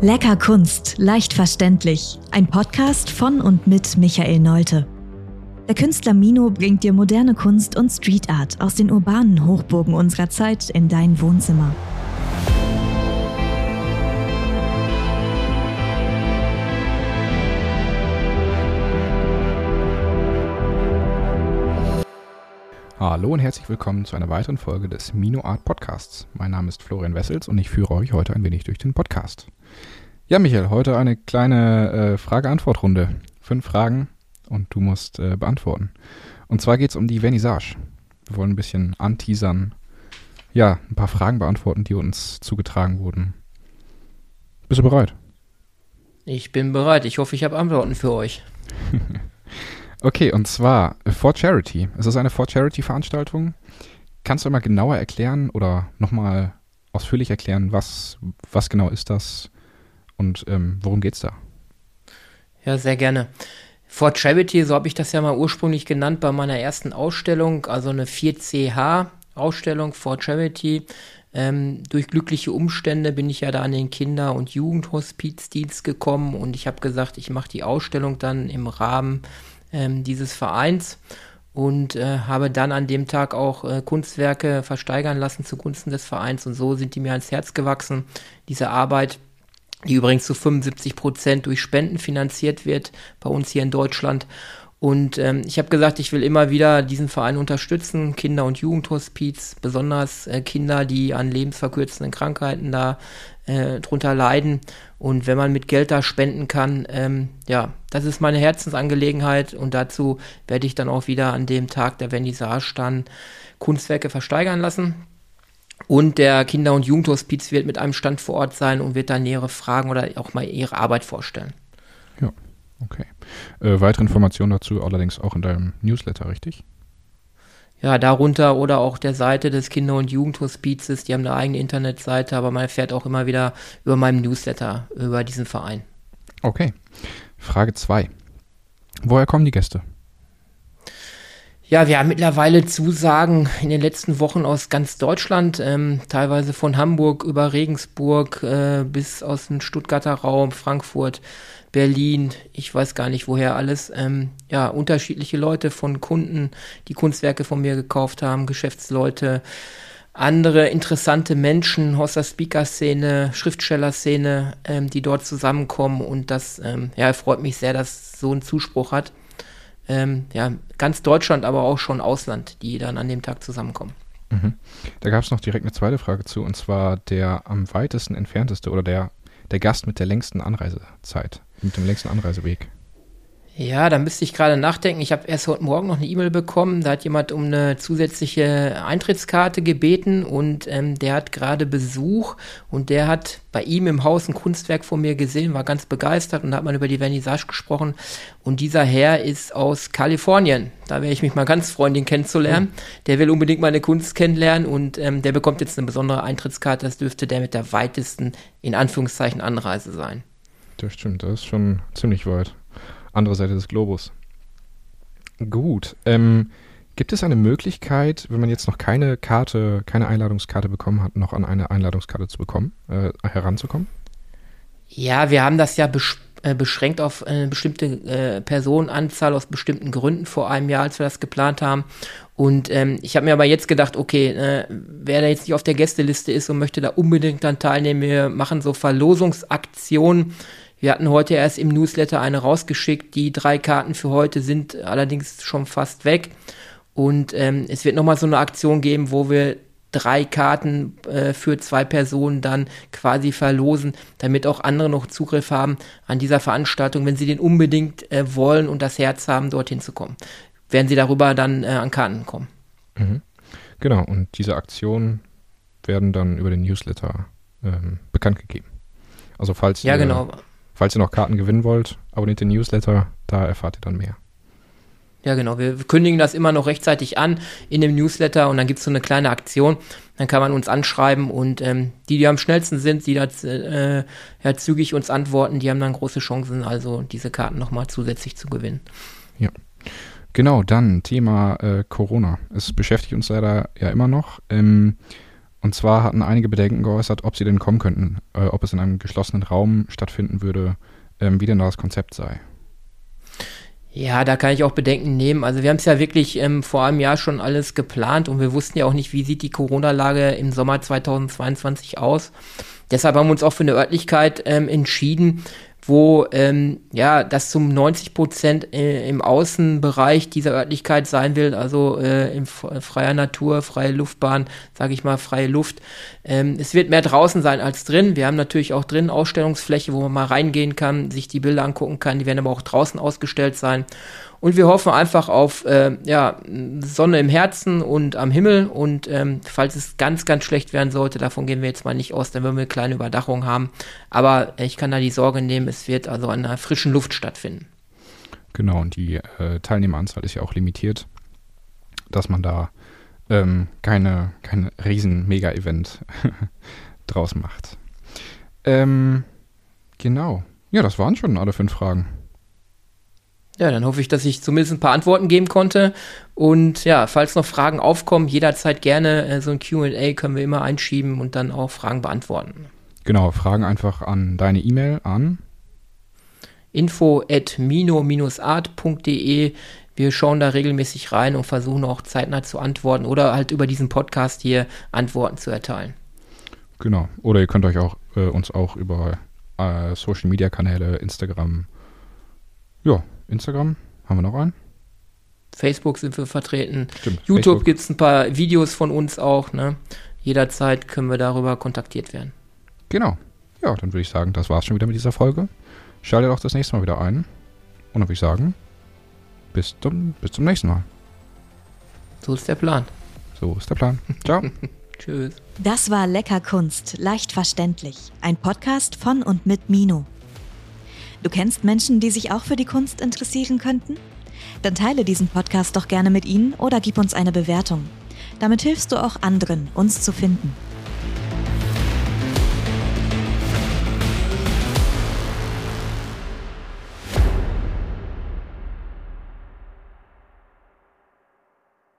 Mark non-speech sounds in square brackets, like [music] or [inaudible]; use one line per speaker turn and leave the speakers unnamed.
Lecker Kunst, leicht verständlich. Ein Podcast von und mit Michael Neute. Der Künstler Mino bringt dir moderne Kunst und Street Art aus den urbanen Hochburgen unserer Zeit in dein Wohnzimmer.
Hallo und herzlich willkommen zu einer weiteren Folge des Mino Art Podcasts. Mein Name ist Florian Wessels und ich führe euch heute ein wenig durch den Podcast. Ja, Michael, heute eine kleine äh, Frage-Antwort-Runde. Fünf Fragen und du musst äh, beantworten. Und zwar geht es um die Vernissage. Wir wollen ein bisschen anteasern, ja, ein paar Fragen beantworten, die uns zugetragen wurden. Bist du bereit?
Ich bin bereit. Ich hoffe, ich habe Antworten für euch. [laughs]
Okay, und zwar For Charity. Es ist eine For Charity Veranstaltung. Kannst du mal genauer erklären oder nochmal ausführlich erklären, was, was genau ist das und ähm, worum geht's da?
Ja, sehr gerne. For Charity, so habe ich das ja mal ursprünglich genannt bei meiner ersten Ausstellung, also eine 4CH-Ausstellung For Charity. Ähm, durch glückliche Umstände bin ich ja da an den Kinder- und Jugendhospizdienst gekommen und ich habe gesagt, ich mache die Ausstellung dann im Rahmen ähm, dieses Vereins und äh, habe dann an dem Tag auch äh, Kunstwerke versteigern lassen zugunsten des Vereins und so sind die mir ans Herz gewachsen. Diese Arbeit, die übrigens zu 75 Prozent durch Spenden finanziert wird bei uns hier in Deutschland. Und ähm, ich habe gesagt, ich will immer wieder diesen Verein unterstützen, Kinder- und Jugendhospiz, besonders äh, Kinder, die an lebensverkürzenden Krankheiten da äh, drunter leiden. Und wenn man mit Geld da spenden kann, ähm, ja, das ist meine Herzensangelegenheit und dazu werde ich dann auch wieder an dem Tag der Vernissage dann Kunstwerke versteigern lassen. Und der Kinder- und Jugendhospiz wird mit einem Stand vor Ort sein und wird dann nähere Fragen oder auch mal ihre Arbeit vorstellen.
Ja, okay. Äh, weitere Informationen dazu allerdings auch in deinem Newsletter, richtig?
ja, darunter oder auch der Seite des Kinder- und Jugendhospizes. Die haben eine eigene Internetseite, aber man erfährt auch immer wieder über meinem Newsletter über diesen Verein.
Okay. Frage 2. Woher kommen die Gäste?
Ja, wir haben mittlerweile Zusagen in den letzten Wochen aus ganz Deutschland, ähm, teilweise von Hamburg über Regensburg äh, bis aus dem Stuttgarter Raum, Frankfurt, Berlin, ich weiß gar nicht woher alles. Ähm, ja, unterschiedliche Leute von Kunden, die Kunstwerke von mir gekauft haben, Geschäftsleute, andere interessante Menschen aus der Speaker-Szene, Schriftsteller-Szene, ähm, die dort zusammenkommen und das ähm, ja, freut mich sehr, dass so einen Zuspruch hat. Ähm, ja, ganz Deutschland, aber auch schon Ausland, die dann an dem Tag zusammenkommen.
Mhm. Da gab es noch direkt eine zweite Frage zu, und zwar der am weitesten entfernteste oder der, der Gast mit der längsten Anreisezeit, mit dem längsten Anreiseweg.
Ja, da müsste ich gerade nachdenken. Ich habe erst heute Morgen noch eine E-Mail bekommen. Da hat jemand um eine zusätzliche Eintrittskarte gebeten und ähm, der hat gerade Besuch und der hat bei ihm im Haus ein Kunstwerk von mir gesehen, war ganz begeistert und da hat man über die Vernissage gesprochen. Und dieser Herr ist aus Kalifornien. Da wäre ich mich mal ganz freuen, den kennenzulernen. Mhm. Der will unbedingt meine Kunst kennenlernen und ähm, der bekommt jetzt eine besondere Eintrittskarte. Das dürfte der mit der weitesten, in Anführungszeichen, Anreise sein.
Das stimmt, das ist schon ziemlich weit andere Seite des Globus. Gut. Ähm, gibt es eine Möglichkeit, wenn man jetzt noch keine Karte, keine Einladungskarte bekommen hat, noch an eine Einladungskarte zu bekommen, äh, heranzukommen?
Ja, wir haben das ja besch äh, beschränkt auf eine bestimmte äh, Personenanzahl aus bestimmten Gründen vor einem Jahr, als wir das geplant haben. Und ähm, ich habe mir aber jetzt gedacht, okay, äh, wer da jetzt nicht auf der Gästeliste ist und möchte da unbedingt dann teilnehmen, wir machen so Verlosungsaktionen wir hatten heute erst im Newsletter eine rausgeschickt. Die drei Karten für heute sind allerdings schon fast weg. Und ähm, es wird nochmal so eine Aktion geben, wo wir drei Karten äh, für zwei Personen dann quasi verlosen, damit auch andere noch Zugriff haben an dieser Veranstaltung, wenn sie den unbedingt äh, wollen und das Herz haben, dorthin zu kommen. Werden sie darüber dann äh, an Karten kommen.
Mhm. Genau, und diese Aktionen werden dann über den Newsletter ähm, bekannt gegeben. Also falls
ja, genau.
Falls ihr noch Karten gewinnen wollt, abonniert den Newsletter, da erfahrt ihr dann mehr.
Ja, genau. Wir kündigen das immer noch rechtzeitig an in dem Newsletter und dann gibt es so eine kleine Aktion. Dann kann man uns anschreiben und ähm, die, die am schnellsten sind, die da äh, ja, zügig uns antworten, die haben dann große Chancen, also diese Karten nochmal zusätzlich zu gewinnen.
Ja. Genau, dann Thema äh, Corona. Es beschäftigt uns leider ja immer noch. Ähm, Und zwar hatten einige Bedenken geäußert, ob sie denn kommen könnten, äh, ob es in einem geschlossenen Raum stattfinden würde, ähm, wie denn da das Konzept sei.
Ja, da kann ich auch Bedenken nehmen. Also wir haben es ja wirklich ähm, vor einem Jahr schon alles geplant und wir wussten ja auch nicht, wie sieht die Corona-Lage im Sommer 2022 aus. Deshalb haben wir uns auch für eine Örtlichkeit ähm, entschieden, wo ähm, ja das zum 90 Prozent äh, im Außenbereich dieser Örtlichkeit sein will, also äh, in freier Natur, freie Luftbahn, sage ich mal, freie Luft. Ähm, es wird mehr draußen sein als drin. Wir haben natürlich auch drin Ausstellungsfläche, wo man mal reingehen kann, sich die Bilder angucken kann. Die werden aber auch draußen ausgestellt sein. Und wir hoffen einfach auf äh, ja, Sonne im Herzen und am Himmel. Und ähm, falls es ganz, ganz schlecht werden sollte, davon gehen wir jetzt mal nicht aus, dann würden wir eine kleine Überdachung haben. Aber ich kann da die Sorge nehmen, es wird also an einer frischen Luft stattfinden.
Genau, und die äh, Teilnehmeranzahl ist ja auch limitiert, dass man da ähm, keine, kein riesen Mega-Event [laughs] draus macht. Ähm, genau. Ja, das waren schon alle fünf Fragen.
Ja, dann hoffe ich, dass ich zumindest ein paar Antworten geben konnte. Und ja, falls noch Fragen aufkommen, jederzeit gerne äh, so ein QA können wir immer einschieben und dann auch Fragen beantworten.
Genau, Fragen einfach an deine E-Mail an
info at mino-art.de. Wir schauen da regelmäßig rein und versuchen auch zeitnah zu antworten oder halt über diesen Podcast hier Antworten zu erteilen.
Genau. Oder ihr könnt euch auch äh, uns auch über äh, Social Media Kanäle, Instagram, ja, Instagram, haben wir noch einen?
Facebook sind wir vertreten. Stimmt, YouTube gibt es ein paar Videos von uns auch. Ne? Jederzeit können wir darüber kontaktiert werden.
Genau. Ja, dann würde ich sagen, das war's schon wieder mit dieser Folge. Schaltet auch das nächste Mal wieder ein. Und dann würde ich sagen, bis zum, bis zum nächsten Mal.
So ist der Plan.
So ist der Plan. Ciao. [laughs]
Tschüss.
Das war Lecker Kunst, leicht verständlich. Ein Podcast von und mit Mino. Du kennst Menschen, die sich auch für die Kunst interessieren könnten? Dann teile diesen Podcast doch gerne mit ihnen oder gib uns eine Bewertung. Damit hilfst du auch anderen, uns zu finden.